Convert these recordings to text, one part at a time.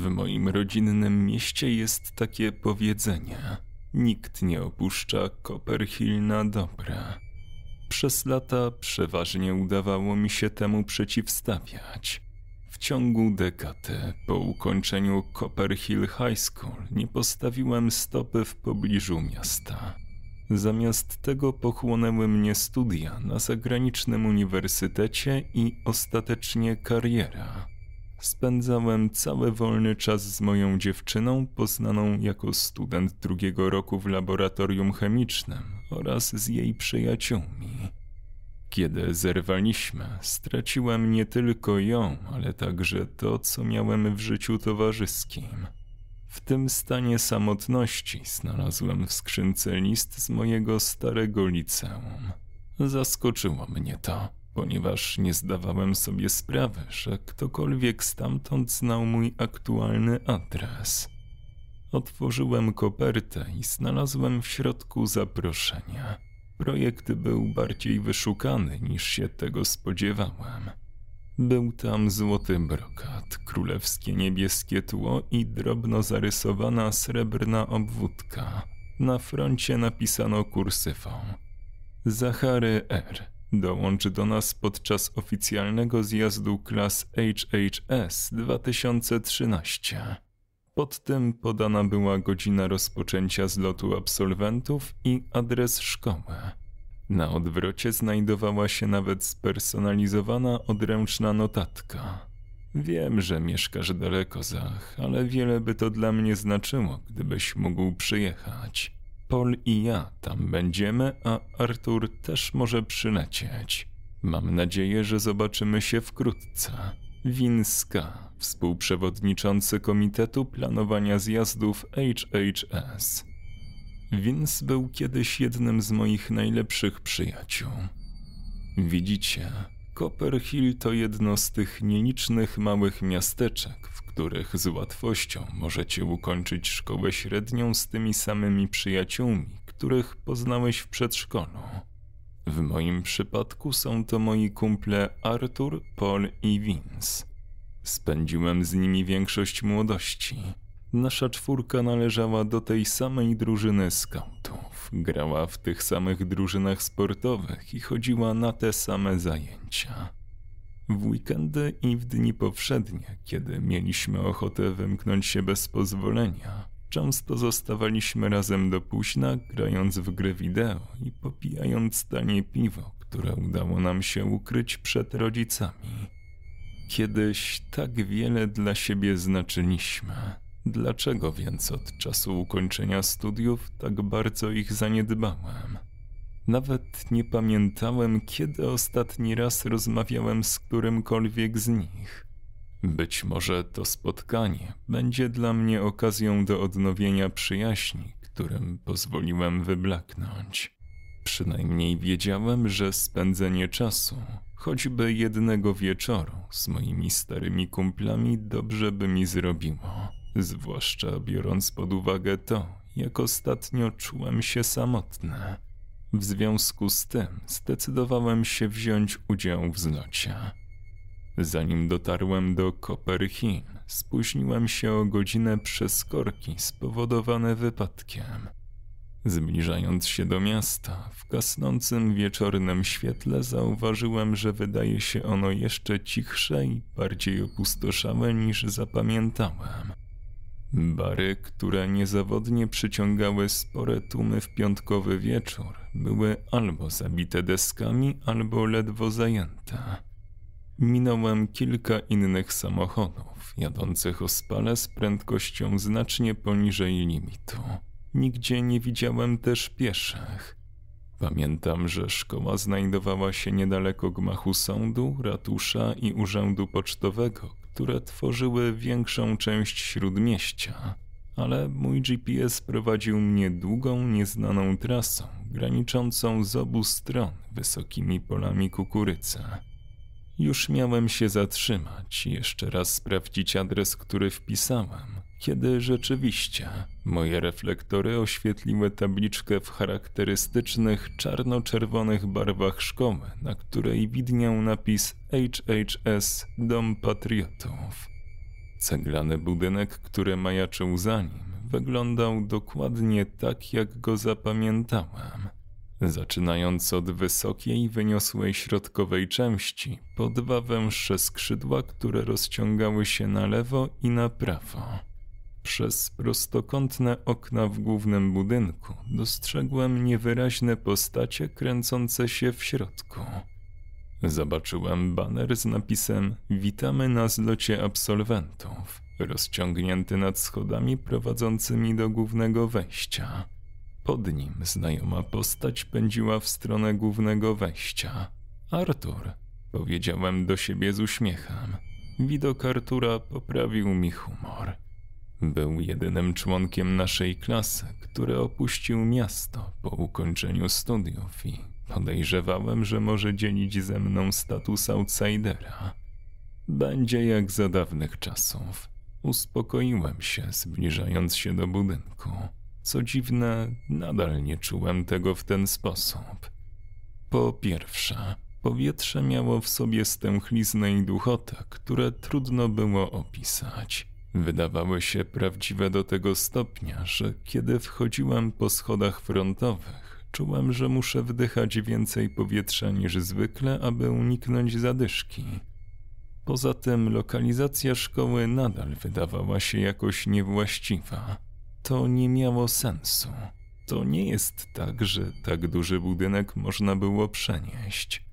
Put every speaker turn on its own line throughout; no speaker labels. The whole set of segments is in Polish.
W moim rodzinnym mieście jest takie powiedzenie: nikt nie opuszcza Copperhill na dobre. Przez lata przeważnie udawało mi się temu przeciwstawiać. W ciągu dekady po ukończeniu Copperhill High School nie postawiłem stopy w pobliżu miasta. Zamiast tego pochłonęły mnie studia na zagranicznym uniwersytecie i ostatecznie kariera. Spędzałem cały wolny czas z moją dziewczyną, poznaną jako student drugiego roku w laboratorium chemicznym oraz z jej przyjaciółmi. Kiedy zerwaliśmy, straciłem nie tylko ją, ale także to, co miałem w życiu towarzyskim. W tym stanie samotności znalazłem w skrzynce list z mojego starego liceum. Zaskoczyło mnie to, ponieważ nie zdawałem sobie sprawy, że ktokolwiek stamtąd znał mój aktualny adres. Otworzyłem kopertę i znalazłem w środku zaproszenie. Projekt był bardziej wyszukany niż się tego spodziewałem. Był tam złoty brokat, królewskie niebieskie tło i drobno zarysowana srebrna obwódka. Na froncie napisano kursywą. Zachary R. dołączy do nas podczas oficjalnego zjazdu klas HHS 2013. Pod tym podana była godzina rozpoczęcia zlotu absolwentów i adres szkoły. Na odwrocie znajdowała się nawet spersonalizowana odręczna notatka. Wiem, że mieszkasz daleko, Zach, ale wiele by to dla mnie znaczyło, gdybyś mógł przyjechać. Paul i ja tam będziemy, a Artur też może przylecieć. Mam nadzieję, że zobaczymy się wkrótce. Winska, współprzewodniczący Komitetu Planowania Zjazdów HHS. Vince był kiedyś jednym z moich najlepszych przyjaciół. Widzicie, Copperhill to jedno z tych nielicznych małych miasteczek, w których z łatwością możecie ukończyć szkołę średnią z tymi samymi przyjaciółmi, których poznałeś w przedszkolu. W moim przypadku są to moi kumple Arthur, Paul i Vince. Spędziłem z nimi większość młodości. Nasza czwórka należała do tej samej drużyny skautów, grała w tych samych drużynach sportowych i chodziła na te same zajęcia. W weekendy i w dni powszednie, kiedy mieliśmy ochotę wymknąć się bez pozwolenia, często zostawaliśmy razem do późna, grając w gry wideo i popijając tanie piwo, które udało nam się ukryć przed rodzicami. Kiedyś tak wiele dla siebie znaczyliśmy. Dlaczego więc od czasu ukończenia studiów tak bardzo ich zaniedbałem? Nawet nie pamiętałem, kiedy ostatni raz rozmawiałem z którymkolwiek z nich. Być może to spotkanie będzie dla mnie okazją do odnowienia przyjaźni, którym pozwoliłem wyblaknąć. Przynajmniej wiedziałem, że spędzenie czasu, choćby jednego wieczoru z moimi starymi kumplami, dobrze by mi zrobiło zwłaszcza biorąc pod uwagę to, jak ostatnio czułem się samotny. W związku z tym zdecydowałem się wziąć udział w zlocie. Zanim dotarłem do Copper Hill, spóźniłem się o godzinę przez korki spowodowane wypadkiem. Zbliżając się do miasta, w gasnącym wieczornym świetle zauważyłem, że wydaje się ono jeszcze cichsze i bardziej opustoszałe niż zapamiętałem. Bary, które niezawodnie przyciągały spore tłumy w piątkowy wieczór, były albo zabite deskami, albo ledwo zajęte. Minąłem kilka innych samochodów, jadących o spale z prędkością znacznie poniżej limitu. Nigdzie nie widziałem też pieszych. Pamiętam, że szkoła znajdowała się niedaleko gmachu sądu, ratusza i urzędu pocztowego, które tworzyły większą część śródmieścia, ale mój GPS prowadził mnie długą, nieznaną trasą, graniczącą z obu stron wysokimi polami kukurydzy. Już miałem się zatrzymać i jeszcze raz sprawdzić adres, który wpisałem, kiedy rzeczywiście moje reflektory oświetliły tabliczkę w charakterystycznych czarno-czerwonych barwach szkoły, na której widniał napis HHS Dom Patriotów. Ceglany budynek, który majaczył za nim, wyglądał dokładnie tak, jak go zapamiętałem. Zaczynając od wysokiej, wyniosłej środkowej części, po dwa węższe skrzydła, które rozciągały się na lewo i na prawo. Przez prostokątne okna w głównym budynku dostrzegłem niewyraźne postacie kręcące się w środku. Zobaczyłem baner z napisem Witamy na zlocie absolwentów, rozciągnięty nad schodami prowadzącymi do głównego wejścia. Pod nim znajoma postać pędziła w stronę głównego wejścia. Artur, powiedziałem do siebie z uśmiechem. Widok Artura poprawił mi humor. Był jedynym członkiem naszej klasy, który opuścił miasto po ukończeniu studiów i podejrzewałem, że może dzielić ze mną status outsidera. Będzie jak za dawnych czasów. Uspokoiłem się, zbliżając się do budynku. Co dziwne, nadal nie czułem tego w ten sposób. Po pierwsze, powietrze miało w sobie stęchliznę i duchotę, które trudno było opisać. Wydawały się prawdziwe do tego stopnia, że kiedy wchodziłem po schodach frontowych, czułem, że muszę wdychać więcej powietrza niż zwykle, aby uniknąć zadyszki. Poza tym lokalizacja szkoły nadal wydawała się jakoś niewłaściwa. To nie miało sensu. To nie jest tak, że tak duży budynek można było przenieść.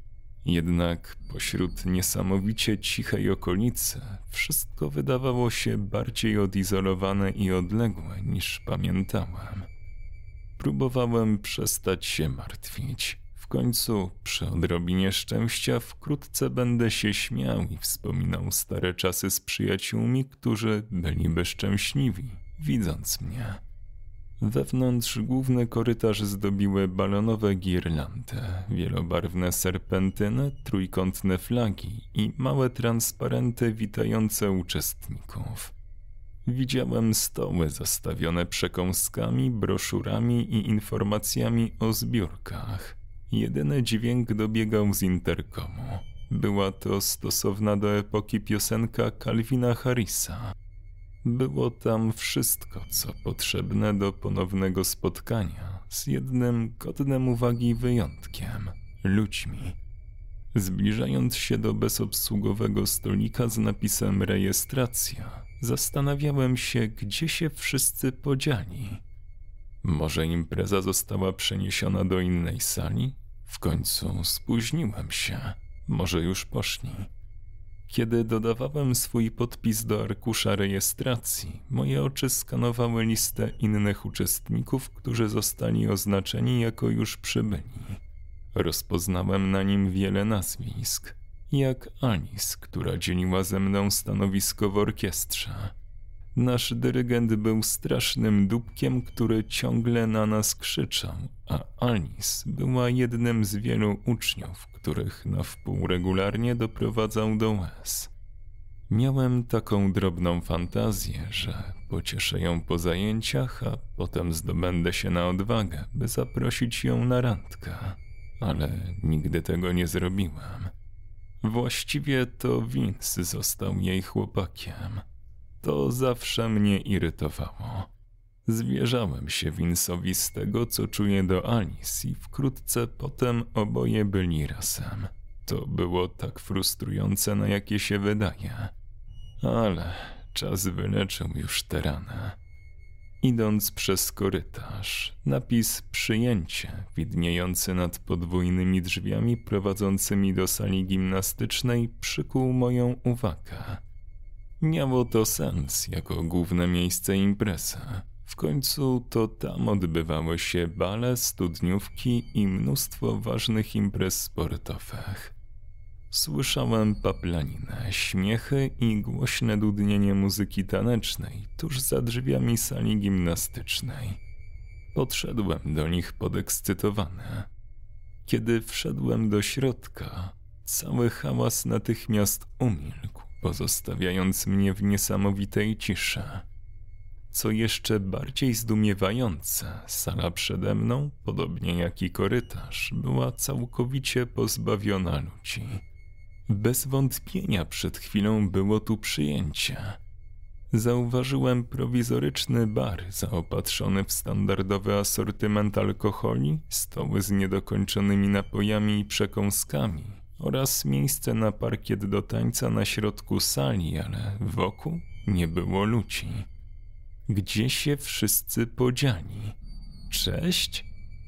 Jednak pośród niesamowicie cichej okolicy wszystko wydawało się bardziej odizolowane i odległe niż pamiętałem. Próbowałem przestać się martwić. W końcu, przy odrobinie szczęścia, wkrótce będę się śmiał i wspominał stare czasy z przyjaciółmi, którzy byliby szczęśliwi, widząc mnie. Wewnątrz główny korytarz zdobiły balonowe girlandy, wielobarwne serpentyny, trójkątne flagi i małe transparenty witające uczestników. Widziałem stoły zastawione przekąskami, broszurami i informacjami o zbiórkach. Jedyny dźwięk dobiegał z interkomu. Była to stosowna do epoki piosenka Calvina Harrisa. Było tam wszystko, co potrzebne do ponownego spotkania, z jednym godnym uwagi wyjątkiem ludźmi. Zbliżając się do bezobsługowego stolika z napisem rejestracja, zastanawiałem się, gdzie się wszyscy podzieli. Może impreza została przeniesiona do innej sali? W końcu spóźniłem się. Może już poszli. Kiedy dodawałem swój podpis do arkusza rejestracji, moje oczy skanowały listę innych uczestników, którzy zostali oznaczeni jako już przybyli. Rozpoznałem na nim wiele nazwisk, jak Alice, która dzieliła ze mną stanowisko w orkiestrze. Nasz dyrygent był strasznym dupkiem, który ciągle na nas krzyczał, a Alice była jednym z wielu uczniów, których na wpół regularnie doprowadzał do łez. Miałem taką drobną fantazję, że pocieszę ją po zajęciach, a potem zdobędę się na odwagę, by zaprosić ją na randkę, ale nigdy tego nie zrobiłem. Właściwie to Vince został jej chłopakiem. To zawsze mnie irytowało. Zwierzałem się Vince'owi z tego, co czuję do Alice i wkrótce potem oboje byli razem. To było tak frustrujące, na jakie się wydaje. Ale czas wyleczył już tę ranę. Idąc przez korytarz, napis przyjęcie widniejący nad podwójnymi drzwiami prowadzącymi do sali gimnastycznej przykuł moją uwagę. Miało to sens jako główne miejsce imprezy. W końcu to tam odbywały się bale, studniówki i mnóstwo ważnych imprez sportowych. Słyszałem paplaninę, śmiechy i głośne dudnienie muzyki tanecznej tuż za drzwiami sali gimnastycznej. Podszedłem do nich podekscytowany. Kiedy wszedłem do środka, cały hałas natychmiast umilkł, pozostawiając mnie w niesamowitej ciszy. Co jeszcze bardziej zdumiewające, sala przede mną, podobnie jak i korytarz, była całkowicie pozbawiona ludzi. Bez wątpienia przed chwilą było tu przyjęcie. Zauważyłem prowizoryczny bar zaopatrzony w standardowy asortyment alkoholi, stoły z niedokończonymi napojami i przekąskami oraz miejsce na parkiet do tańca na środku sali, ale wokół nie było ludzi. Gdzie się wszyscy podzieli? Cześć?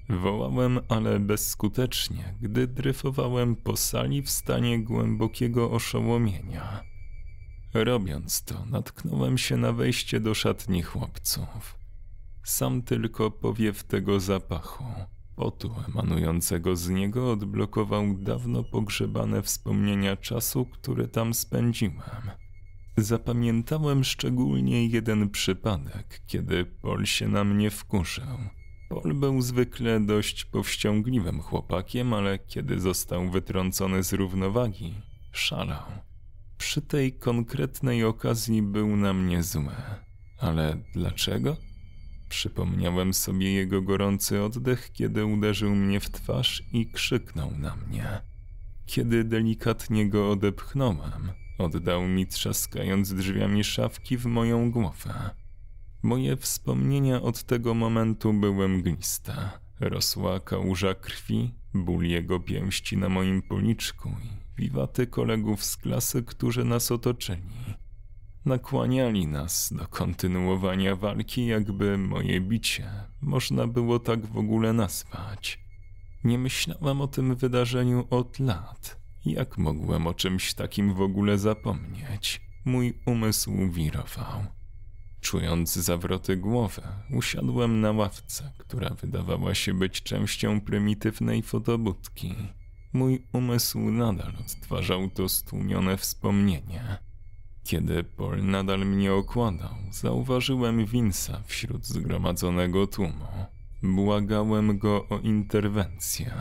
Wołałem, ale bezskutecznie, gdy dryfowałem po sali w stanie głębokiego oszołomienia. Robiąc to, natknąłem się na wejście do szatni chłopców. Sam tylko powiew tego zapachu, potu emanującego z niego odblokował dawno pogrzebane wspomnienia czasu, który tam spędziłem. Zapamiętałem szczególnie jeden przypadek, kiedy Pol się na mnie wkurzył. Pol był zwykle dość powściągliwym chłopakiem, ale kiedy został wytrącony z równowagi, szalał. Przy tej konkretnej okazji był na mnie zły. Ale dlaczego? Przypomniałem sobie jego gorący oddech, kiedy uderzył mnie w twarz i krzyknął na mnie. Kiedy delikatnie go odepchnąłem, oddał mi trzaskając drzwiami szafki w moją głowę. Moje wspomnienia od tego momentu były mgliste. Rosła kałuża krwi, ból jego pięści na moim policzku i wiwaty kolegów z klasy, którzy nas otoczyli. Nakłaniali nas do kontynuowania walki, jakby moje bicie można było tak w ogóle nazwać. Nie myślałam o tym wydarzeniu od lat. Jak mogłem o czymś takim w ogóle zapomnieć? Mój umysł wirował. Czując zawroty głowy, usiadłem na ławce, która wydawała się być częścią prymitywnej fotobudki. Mój umysł nadal odtwarzał to stłumione wspomnienie. Kiedy Paul nadal mnie okładał, zauważyłem Winsa wśród zgromadzonego tłumu. Błagałem go o interwencję,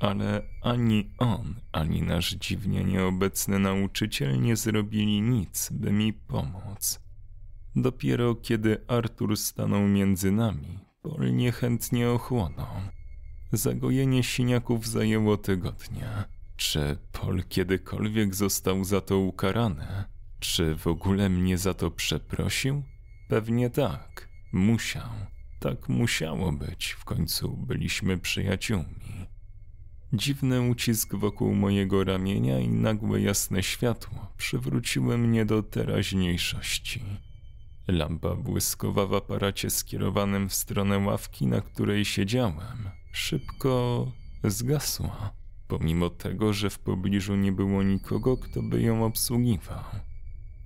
ale ani on, ani nasz dziwnie nieobecny nauczyciel nie zrobili nic, by mi pomóc. Dopiero kiedy Artur stanął między nami, Paul niechętnie ochłonął. Zagojenie siniaków zajęło tygodnie. Czy Paul kiedykolwiek został za to ukarany? Czy w ogóle mnie za to przeprosił? Pewnie tak. Musiał. Tak musiało być. W końcu byliśmy przyjaciółmi. Dziwny ucisk wokół mojego ramienia i nagłe jasne światło przywróciły mnie do teraźniejszości. Lampa błyskowa w aparacie skierowanym w stronę ławki, na której siedziałem, szybko zgasła, pomimo tego, że w pobliżu nie było nikogo, kto by ją obsługiwał.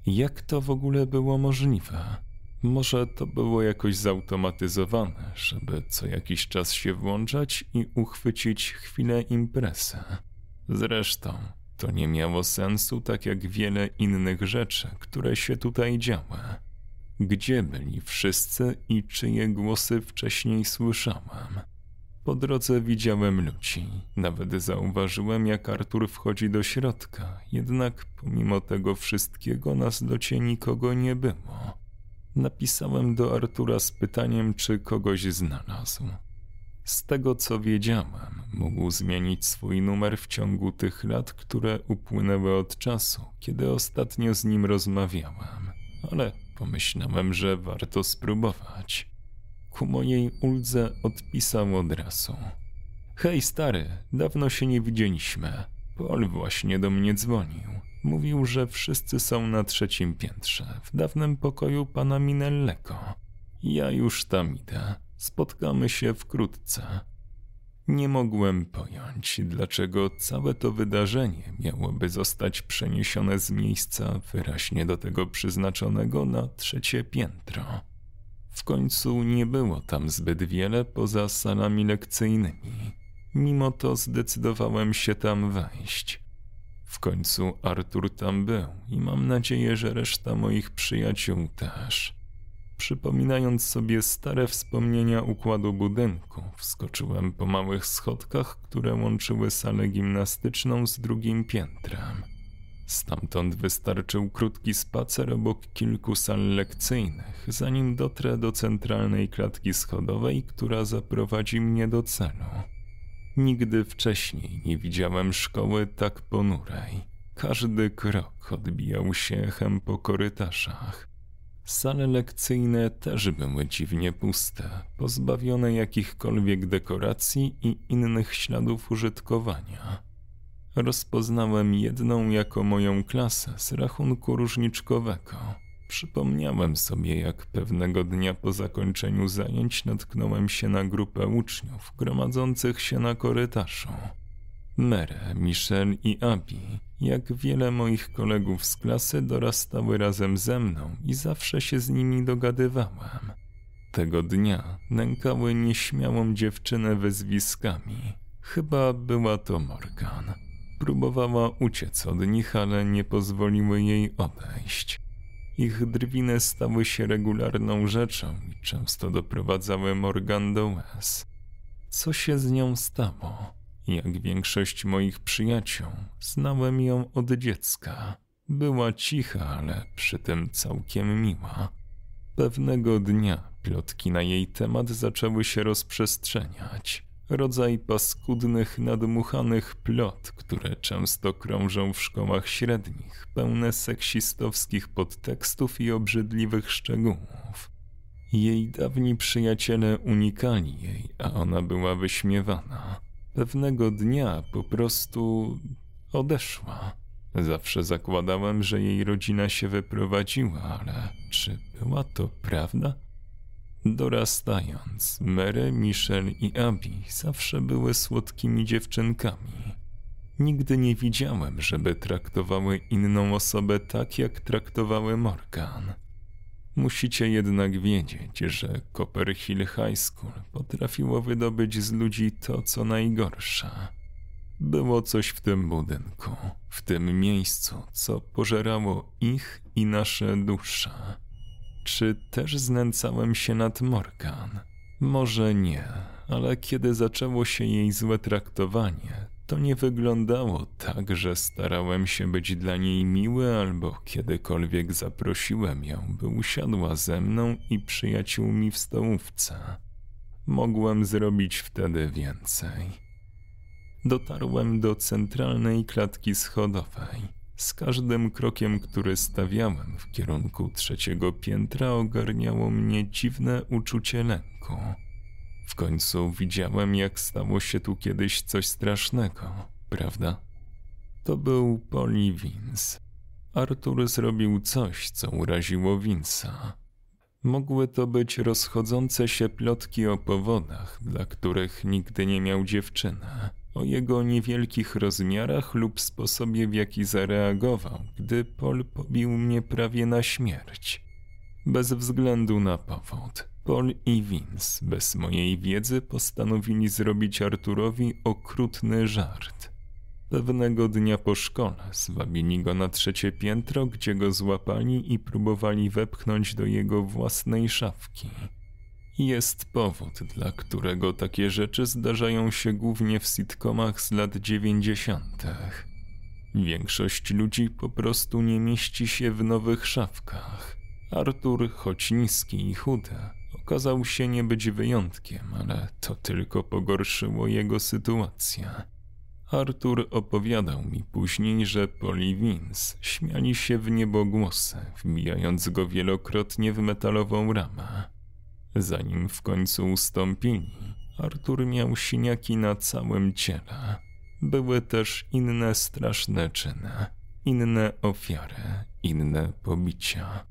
Jak to w ogóle było możliwe? Może to było jakoś zautomatyzowane, żeby co jakiś czas się włączać i uchwycić chwilę imprezy. Zresztą to nie miało sensu, tak jak wiele innych rzeczy, które się tutaj działy. Gdzie byli wszyscy i czyje głosy wcześniej słyszałem? Po drodze widziałem ludzi. Nawet zauważyłem, jak Artur wchodzi do środka. Jednak pomimo tego wszystkiego na zlocie nikogo nie było. Napisałem do Artura z pytaniem, czy kogoś znalazł. Z tego co wiedziałem, mógł zmienić swój numer w ciągu tych lat, które upłynęły od czasu, kiedy ostatnio z nim rozmawiałem. Ale pomyślałem, że warto spróbować. Ku mojej uldze odpisał od razu. Hej stary, dawno się nie widzieliśmy. Paul właśnie do mnie dzwonił. Mówił, że wszyscy są na trzecim piętrze, w dawnym pokoju pana Minellego. Ja już tam idę. Spotkamy się wkrótce. Nie mogłem pojąć, dlaczego całe to wydarzenie miałoby zostać przeniesione z miejsca wyraźnie do tego przeznaczonego na trzecie piętro. W końcu nie było tam zbyt wiele poza salami lekcyjnymi. Mimo to zdecydowałem się tam wejść. W końcu Artur tam był i mam nadzieję, że reszta moich przyjaciół też. Przypominając sobie stare wspomnienia układu budynku, wskoczyłem po małych schodkach, które łączyły salę gimnastyczną z drugim piętrem. Stamtąd wystarczył krótki spacer obok kilku sal lekcyjnych, zanim dotrę do centralnej klatki schodowej, która zaprowadzi mnie do celu. Nigdy wcześniej nie widziałem szkoły tak ponurej. Każdy krok odbijał się echem po korytarzach. Sale lekcyjne też były dziwnie puste, pozbawione jakichkolwiek dekoracji i innych śladów użytkowania. Rozpoznałem jedną jako moją klasę z rachunku różniczkowego. Przypomniałem sobie, jak pewnego dnia po zakończeniu zajęć natknąłem się na grupę uczniów gromadzących się na korytarzu. Mere, Michelle i Abi, jak wiele moich kolegów z klasy, dorastały razem ze mną i zawsze się z nimi dogadywałem. Tego dnia nękały nieśmiałą dziewczynę wyzwiskami. Chyba była to Morgan. Próbowała uciec od nich, ale nie pozwoliły jej odejść. Ich drwiny stały się regularną rzeczą i często doprowadzały Morgan do łez. Co się z nią stało? Jak większość moich przyjaciół, znałem ją od dziecka. Była cicha, ale przy tym całkiem miła. Pewnego dnia plotki na jej temat zaczęły się rozprzestrzeniać. Rodzaj paskudnych, nadmuchanych plot, które często krążą w szkołach średnich, pełne seksistowskich podtekstów i obrzydliwych szczegółów. Jej dawni przyjaciele unikali jej, a ona była wyśmiewana. Pewnego dnia po prostu odeszła. Zawsze zakładałem, że jej rodzina się wyprowadziła, ale czy była to prawda? Dorastając, Mary, Michelle i Abby zawsze były słodkimi dziewczynkami. Nigdy nie widziałem, żeby traktowały inną osobę tak, jak traktowały Morgan. Musicie jednak wiedzieć, że Copperhill High School potrafiło wydobyć z ludzi to, co najgorsze. Było coś w tym budynku, w tym miejscu, co pożerało ich i nasze dusze. Czy też znęcałem się nad Morgan? Może nie, ale kiedy zaczęło się jej złe traktowanie, to nie wyglądało tak, że starałem się być dla niej miły albo kiedykolwiek zaprosiłem ją, by usiadła ze mną i przyjaciółmi w stołówce. Mogłem zrobić wtedy więcej. Dotarłem do centralnej klatki schodowej. Z każdym krokiem, który stawiałem w kierunku trzeciego piętra, ogarniało mnie dziwne uczucie lęku. W końcu widziałem, jak stało się tu kiedyś coś strasznego, prawda? To był Polly Vince. Artur zrobił coś, co uraziło Vince'a. Mogły to być rozchodzące się plotki o powodach, dla których nigdy nie miał dziewczyny, o jego niewielkich rozmiarach lub sposobie, w jaki zareagował, gdy Paul pobił mnie prawie na śmierć. Bez względu na powód. Paul i Vince, bez mojej wiedzy, postanowili zrobić Arturowi okrutny żart. Pewnego dnia po szkole zwabili go na trzecie piętro, gdzie go złapali i próbowali wepchnąć do jego własnej szafki. Jest powód, dla którego takie rzeczy zdarzają się głównie w sitcomach z lat dziewięćdziesiątych. Większość ludzi po prostu nie mieści się w nowych szafkach. Artur, choć niski i chudy, okazał się nie być wyjątkiem, ale to tylko pogorszyło jego sytuację. Artur opowiadał mi później, że Polly Vince śmiali się w niebogłosy, wbijając go wielokrotnie w metalową ramę. Zanim w końcu ustąpili, Artur miał siniaki na całym ciele. Były też inne straszne czyny, inne ofiary, inne pobicia.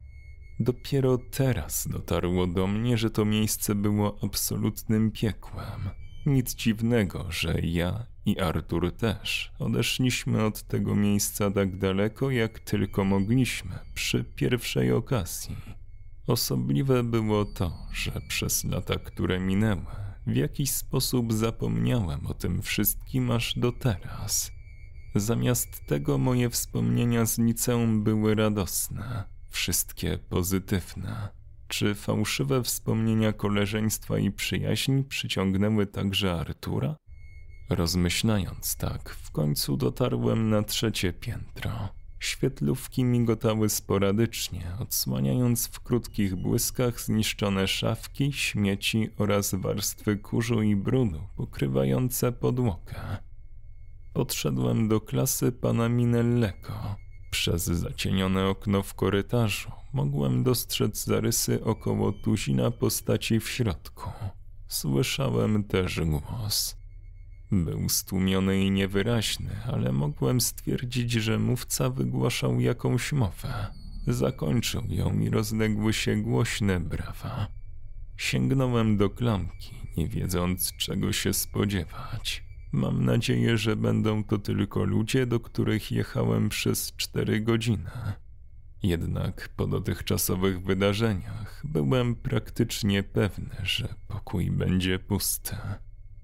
Dopiero teraz dotarło do mnie, że to miejsce było absolutnym piekłem. Nic dziwnego, że ja i Artur też odeszliśmy od tego miejsca tak daleko, jak tylko mogliśmy przy pierwszej okazji. Osobliwe było to, że przez lata, które minęły, w jakiś sposób zapomniałem o tym wszystkim aż do teraz. Zamiast tego moje wspomnienia z liceum były radosne wszystkie pozytywne. Czy fałszywe wspomnienia koleżeństwa i przyjaźni przyciągnęły także Artura? Rozmyślając tak, w końcu dotarłem na trzecie piętro. Świetlówki migotały sporadycznie, odsłaniając w krótkich błyskach zniszczone szafki, śmieci oraz warstwy kurzu i brudu pokrywające podłogę. Podszedłem do klasy pana Minellego. Przez zacienione okno w korytarzu mogłem dostrzec zarysy około tuzina postaci w środku. Słyszałem też głos. Był stłumiony i niewyraźny, ale mogłem stwierdzić, że mówca wygłaszał jakąś mowę. Zakończył ją i rozległy się głośne brawa. Sięgnąłem do klamki, nie wiedząc czego się spodziewać. Mam nadzieję, że będą to tylko ludzie, do których jechałem przez cztery godziny. Jednak po dotychczasowych wydarzeniach byłem praktycznie pewny, że pokój będzie pusty.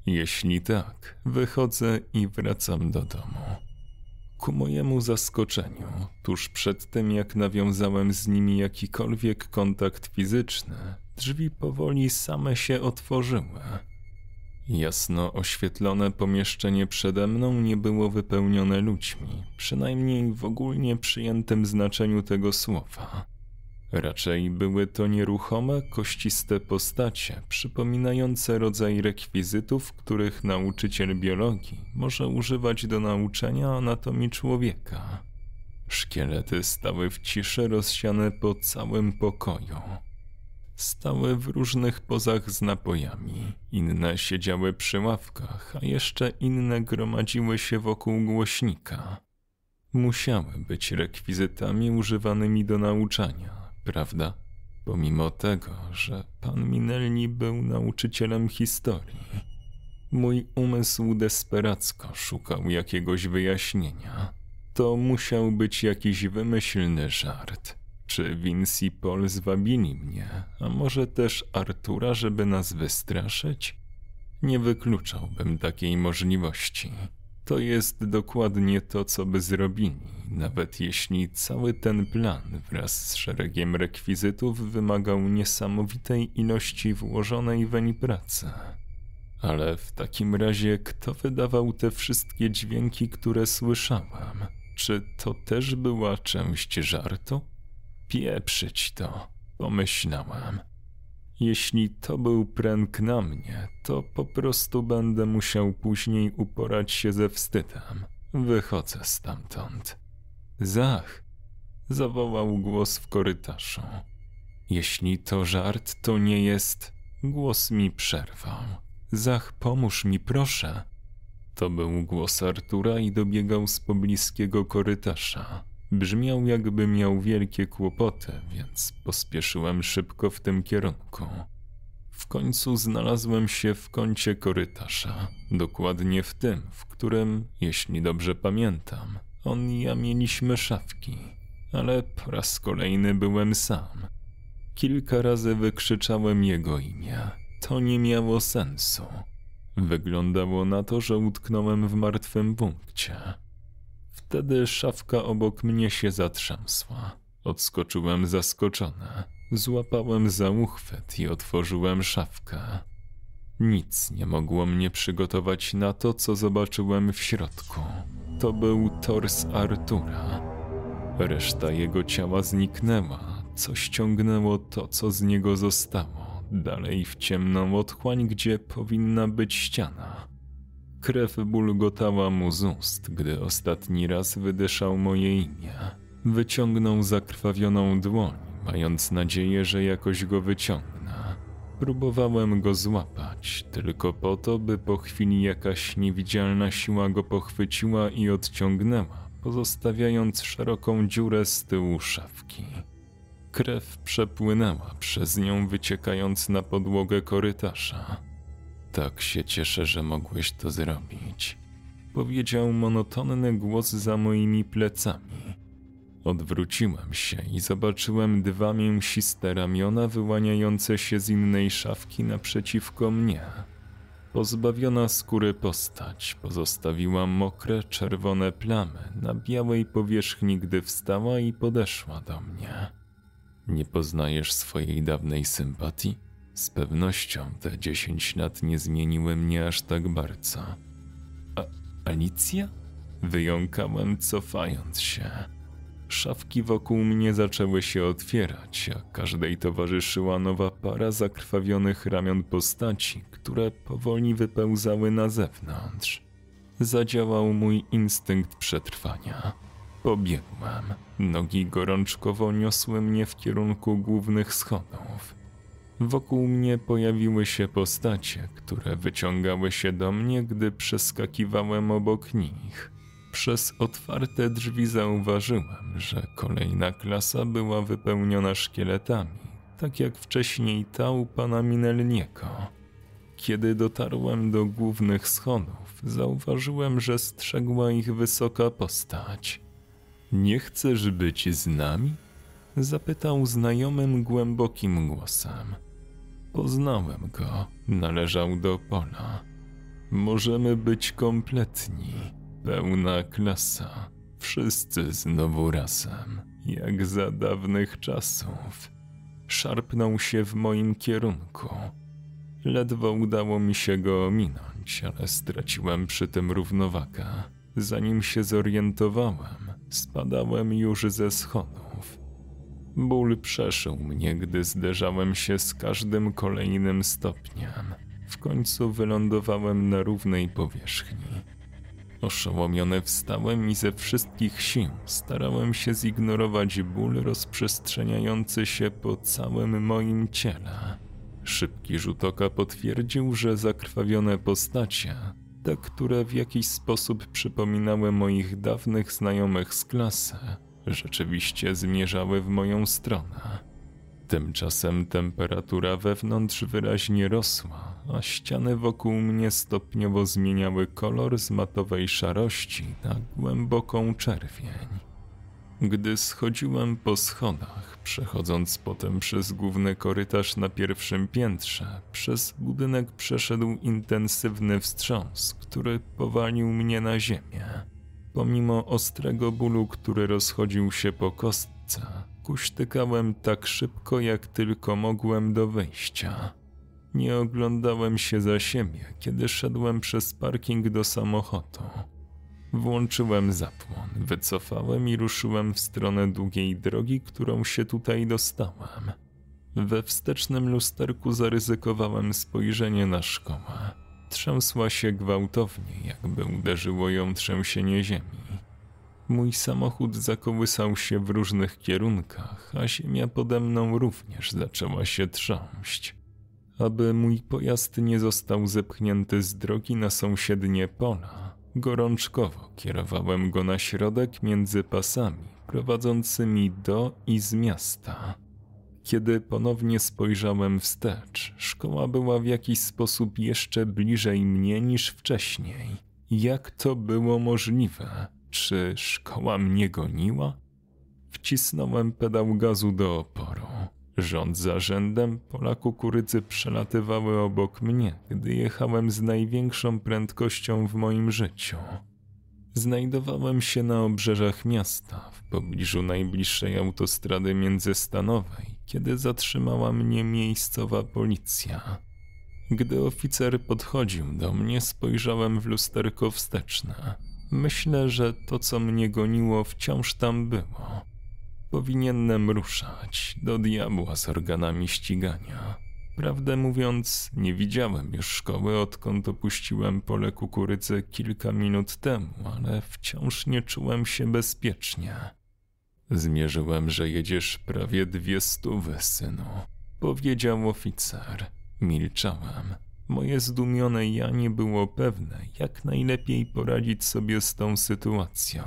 Jeśli tak, wychodzę i wracam do domu. Ku mojemu zaskoczeniu, tuż przed tym jak nawiązałem z nimi jakikolwiek kontakt fizyczny, drzwi powoli same się otworzyły. Jasno oświetlone pomieszczenie przede mną nie było wypełnione ludźmi, przynajmniej w ogólnie przyjętym znaczeniu tego słowa. Raczej były to nieruchome, kościste postacie, przypominające rodzaj rekwizytów, których nauczyciel biologii może używać do nauczania anatomii człowieka. Szkielety stały w ciszy rozsiane po całym pokoju. Stały w różnych pozach z napojami, inne siedziały przy ławkach, a jeszcze inne gromadziły się wokół głośnika. Musiały być rekwizytami używanymi do nauczania, prawda? Pomimo tego, że pan Minelli był nauczycielem historii. Mój umysł desperacko szukał jakiegoś wyjaśnienia. To musiał być jakiś wymyślny żart. Czy Vince i Paul zwabili mnie, a może też Artura, żeby nas wystraszyć? Nie wykluczałbym takiej możliwości. To jest dokładnie to, co by zrobili, nawet jeśli cały ten plan wraz z szeregiem rekwizytów wymagał niesamowitej ilości włożonej weń pracy. Ale w takim razie kto wydawał te wszystkie dźwięki, które słyszałem? Czy to też była część żartu? Pieprzyć to, pomyślałem. Jeśli to był pręg na mnie, to po prostu będę musiał później uporać się ze wstydem. Wychodzę stamtąd. Zach! zawołał głos w korytarzu. Jeśli to żart, to nie jest. Głos mi przerwał. Zach, pomóż mi, proszę. To był głos Artura i dobiegał z pobliskiego korytarza. Brzmiał jakby miał wielkie kłopoty, więc pospieszyłem szybko w tym kierunku. W końcu znalazłem się w kącie korytarza, dokładnie w tym, w którym, jeśli dobrze pamiętam, on i ja mieliśmy szafki, ale po raz kolejny byłem sam. Kilka razy wykrzyczałem jego imię. To nie miało sensu. Wyglądało na to, że utknąłem w martwym punkcie. Wtedy szafka obok mnie się zatrzęsła. Odskoczyłem zaskoczony. Złapałem za uchwyt i otworzyłem szafkę. Nic nie mogło mnie przygotować na to, co zobaczyłem w środku. To był tors Artura. Reszta jego ciała zniknęła, co ściągnęło to, co z niego zostało, dalej w ciemną otchłań, gdzie powinna być ściana. Krew bulgotała mu z ust, gdy ostatni raz wydyszał moje imię. Wyciągnął zakrwawioną dłoń, mając nadzieję, że jakoś go wyciągnę. Próbowałem go złapać, tylko po to, by po chwili jakaś niewidzialna siła go pochwyciła i odciągnęła, pozostawiając szeroką dziurę z tyłu szafki. Krew przepłynęła przez nią, wyciekając na podłogę korytarza. Tak się cieszę, że mogłeś to zrobić. Powiedział monotonny głos za moimi plecami. Odwróciłem się i zobaczyłem dwa mięsiste ramiona wyłaniające się z innej szafki naprzeciwko mnie. Pozbawiona skóry postać pozostawiła mokre, czerwone plamy na białej powierzchni, gdy wstała i podeszła do mnie. Nie poznajesz swojej dawnej sympatii? Z pewnością te dziesięć lat nie zmieniły mnie aż tak bardzo. A Alicja? Wyjąkałem, cofając się. Szafki wokół mnie zaczęły się otwierać, a każdej towarzyszyła nowa para zakrwawionych ramion postaci, które powoli wypełzały na zewnątrz. Zadziałał mój instynkt przetrwania. Pobiegłem. Nogi gorączkowo niosły mnie w kierunku głównych schodów. Wokół mnie pojawiły się postacie, które wyciągały się do mnie, gdy przeskakiwałem obok nich. Przez otwarte drzwi zauważyłem, że kolejna klasa była wypełniona szkieletami, tak jak wcześniej ta u pana Minelniego. Kiedy dotarłem do głównych schodów, zauważyłem, że strzegła ich wysoka postać. Nie chcesz być z nami? Zapytał znajomym głębokim głosem. Poznałem go, należał do pola. Możemy być kompletni, pełna klasa, wszyscy znowu razem, jak za dawnych czasów. Szarpnął się w moim kierunku. Ledwo udało mi się go ominąć, ale straciłem przy tym równowagę. Zanim się zorientowałem, spadałem już ze schodów. Ból przeszył mnie, gdy zderzałem się z każdym kolejnym stopniem. W końcu wylądowałem na równej powierzchni. Oszołomiony wstałem i ze wszystkich sił starałem się zignorować ból rozprzestrzeniający się po całym moim ciele. Szybki rzut oka potwierdził, że zakrwawione postacie, te, które w jakiś sposób przypominały moich dawnych znajomych z klasy, rzeczywiście zmierzały w moją stronę. Tymczasem temperatura wewnątrz wyraźnie rosła, a ściany wokół mnie stopniowo zmieniały kolor z matowej szarości na głęboką czerwień. Gdy schodziłem po schodach, przechodząc potem przez główny korytarz na pierwszym piętrze, przez budynek przeszedł intensywny wstrząs, który powalił mnie na ziemię. Pomimo ostrego bólu, który rozchodził się po kostce, kuśtykałem tak szybko, jak tylko mogłem do wyjścia. Nie oglądałem się za siebie, kiedy szedłem przez parking do samochodu. Włączyłem zapłon, wycofałem i ruszyłem w stronę długiej drogi, którą się tutaj dostałem. We wstecznym lusterku zaryzykowałem spojrzenie na szkołę. Trzęsła się gwałtownie, jakby uderzyło ją trzęsienie ziemi. Mój samochód zakołysał się w różnych kierunkach, a ziemia pode mną również zaczęła się trząść. Aby mój pojazd nie został zepchnięty z drogi na sąsiednie pola, gorączkowo kierowałem go na środek między pasami prowadzącymi do i z miasta. Kiedy ponownie spojrzałem wstecz, szkoła była w jakiś sposób jeszcze bliżej mnie niż wcześniej. Jak to było możliwe? Czy szkoła mnie goniła? Wcisnąłem pedał gazu do oporu. Rząd za rzędem pola kukurydzy przelatywały obok mnie, gdy jechałem z największą prędkością w moim życiu. Znajdowałem się na obrzeżach miasta, w pobliżu najbliższej autostrady międzystanowej, kiedy zatrzymała mnie miejscowa policja. Gdy oficer podchodził do mnie, spojrzałem w lusterko wsteczne. Myślę, że to, co mnie goniło, wciąż tam było. Powinienem ruszać do diabła z organami ścigania. Prawdę mówiąc, nie widziałem już szkoły, odkąd opuściłem pole kukurydzy kilka minut temu, ale wciąż nie czułem się bezpiecznie. Zmierzyłem, że jedziesz prawie dwie stówy, synu, powiedział oficer. Milczałem. Moje zdumione ja nie było pewne, jak najlepiej poradzić sobie z tą sytuacją.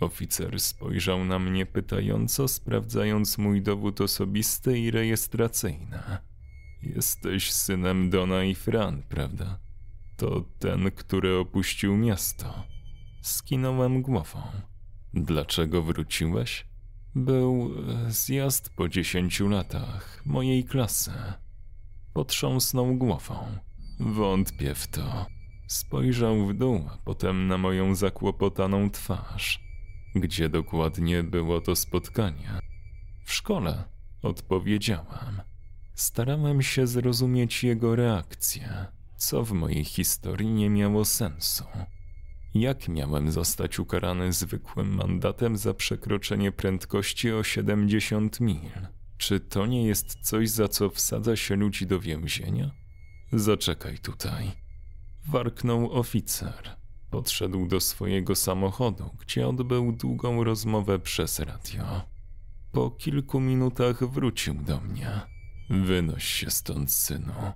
Oficer spojrzał na mnie pytająco, sprawdzając mój dowód osobisty i rejestracyjny. Jesteś synem Dona i Fran, prawda? To ten, który opuścił miasto. Skinąłem głową. Dlaczego wróciłeś? Był e, zjazd po dziesięciu latach mojej klasy. Potrząsnął głową. Wątpię w to. Spojrzał w dół, a potem na moją zakłopotaną twarz. Gdzie dokładnie było to spotkanie? W szkole, odpowiedziałem. Starałem się zrozumieć jego reakcję, co w mojej historii nie miało sensu. Jak miałem zostać ukarany zwykłym mandatem za przekroczenie prędkości o 70 mil? Czy to nie jest coś, za co wsadza się ludzi do więzienia? Zaczekaj tutaj. Warknął oficer. Podszedł do swojego samochodu, gdzie odbył długą rozmowę przez radio. Po kilku minutach wrócił do mnie. Wynoś się stąd, synu.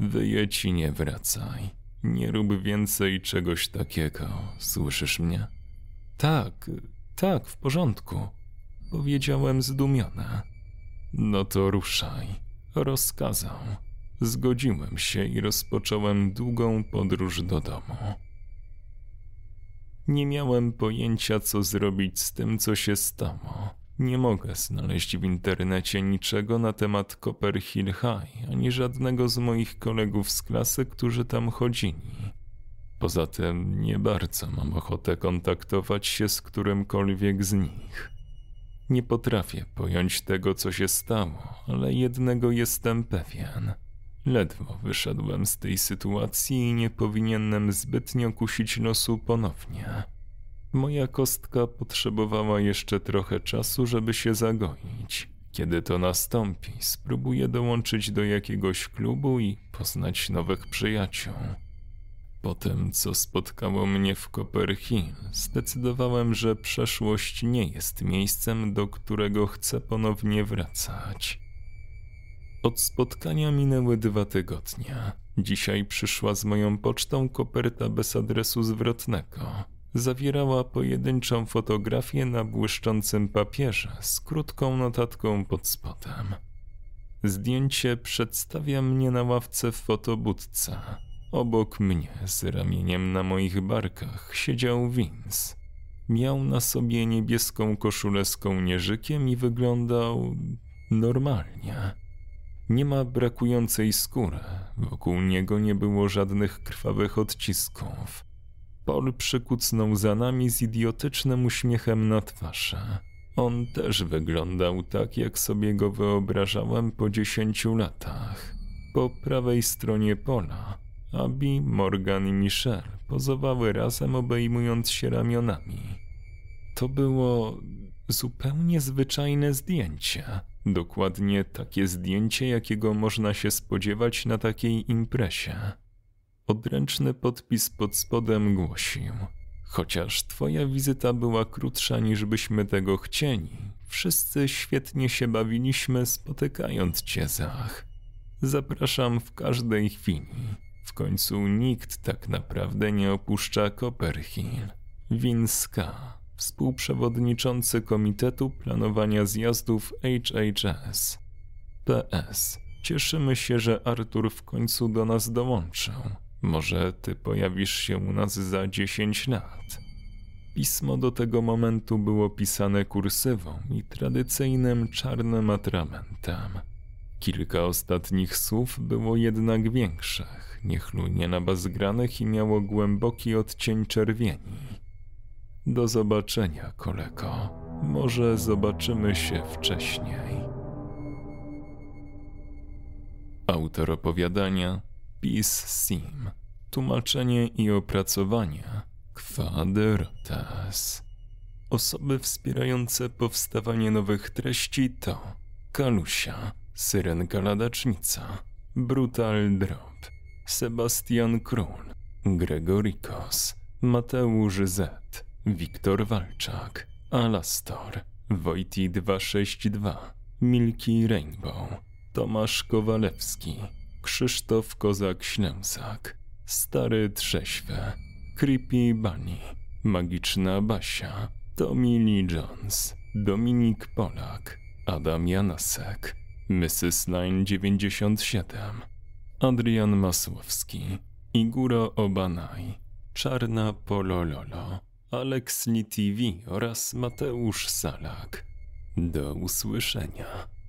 Wyjedź i nie wracaj. Nie rób więcej czegoś takiego, słyszysz mnie? Tak, tak, w porządku. Powiedziałem zdumiona. No to ruszaj. Rozkazał. Zgodziłem się i rozpocząłem długą podróż do domu. Nie miałem pojęcia, co zrobić z tym, co się stało. Nie mogę znaleźć w internecie niczego na temat Copperhill High, ani żadnego z moich kolegów z klasy, którzy tam chodzili. Poza tym nie bardzo mam ochotę kontaktować się z którymkolwiek z nich. Nie potrafię pojąć tego, co się stało, ale jednego jestem pewien. Ledwo wyszedłem z tej sytuacji i nie powinienem zbytnio kusić losu ponownie. Moja kostka potrzebowała jeszcze trochę czasu, żeby się zagoić. Kiedy to nastąpi, spróbuję dołączyć do jakiegoś klubu i poznać nowych przyjaciół. Po tym, co spotkało mnie w Copperhill, zdecydowałem, że przeszłość nie jest miejscem, do którego chcę ponownie wracać. Od spotkania minęły dwa tygodnie. Dzisiaj przyszła z moją pocztą koperta bez adresu zwrotnego. Zawierała pojedynczą fotografię na błyszczącym papierze z krótką notatką pod spodem. Zdjęcie przedstawia mnie na ławce w fotobudce. Obok mnie, z ramieniem na moich barkach, siedział Vince. Miał na sobie niebieską koszulę z kołnierzykiem i wyglądał normalnie. Nie ma brakującej skóry, wokół niego nie było żadnych krwawych odcisków. Paul przykucnął za nami z idiotycznym uśmiechem na twarzy. On też wyglądał tak, jak sobie go wyobrażałem po dziesięciu latach. Po prawej stronie pola Abi, Morgan i Michelle pozowały razem, obejmując się ramionami. To było zupełnie zwyczajne zdjęcie. Dokładnie takie zdjęcie, jakiego można się spodziewać na takiej imprezie. Odręczny podpis pod spodem głosił: Chociaż twoja wizyta była krótsza niż byśmy tego chcieli, wszyscy świetnie się bawiliśmy spotykając cię, Zach. Zapraszam w każdej chwili. W końcu nikt tak naprawdę nie opuszcza Copperhill. Winska, współprzewodniczący Komitetu Planowania Zjazdów HHS. PS. Cieszymy się, że Artur w końcu do nas dołączył. Może ty pojawisz się u nas za 10 lat. Pismo do tego momentu było pisane kursywą i tradycyjnym czarnym atramentem. Kilka ostatnich słów było jednak większych, niechlujnie nabazgranych i miało głęboki odcień czerwieni. Do zobaczenia, kolego. Może zobaczymy się wcześniej. Autor opowiadania Peace Sim. Tłumaczenie i opracowanie Quadrotas. Osoby wspierające powstawanie nowych treści to Kalusia, Syrenka Ladacznica, Brutal Drop, Sebastian Król, Gregorikos, Mateusz Z, Wiktor Walczak, Alastor, Wojti 262, Milki Rainbow, Tomasz Kowalewski, Krzysztof Kozak-Ślęsak, Stary Trześwe, Creepy Bunny, Magiczna Basia, Tommy Lee Jones, Dominik Polak, Adam Janasek, Mrs. 997, Adrian Masłowski, Iguro Obanaj, Czarna Polololo, Alex Lee TV oraz Mateusz Salak. Do usłyszenia.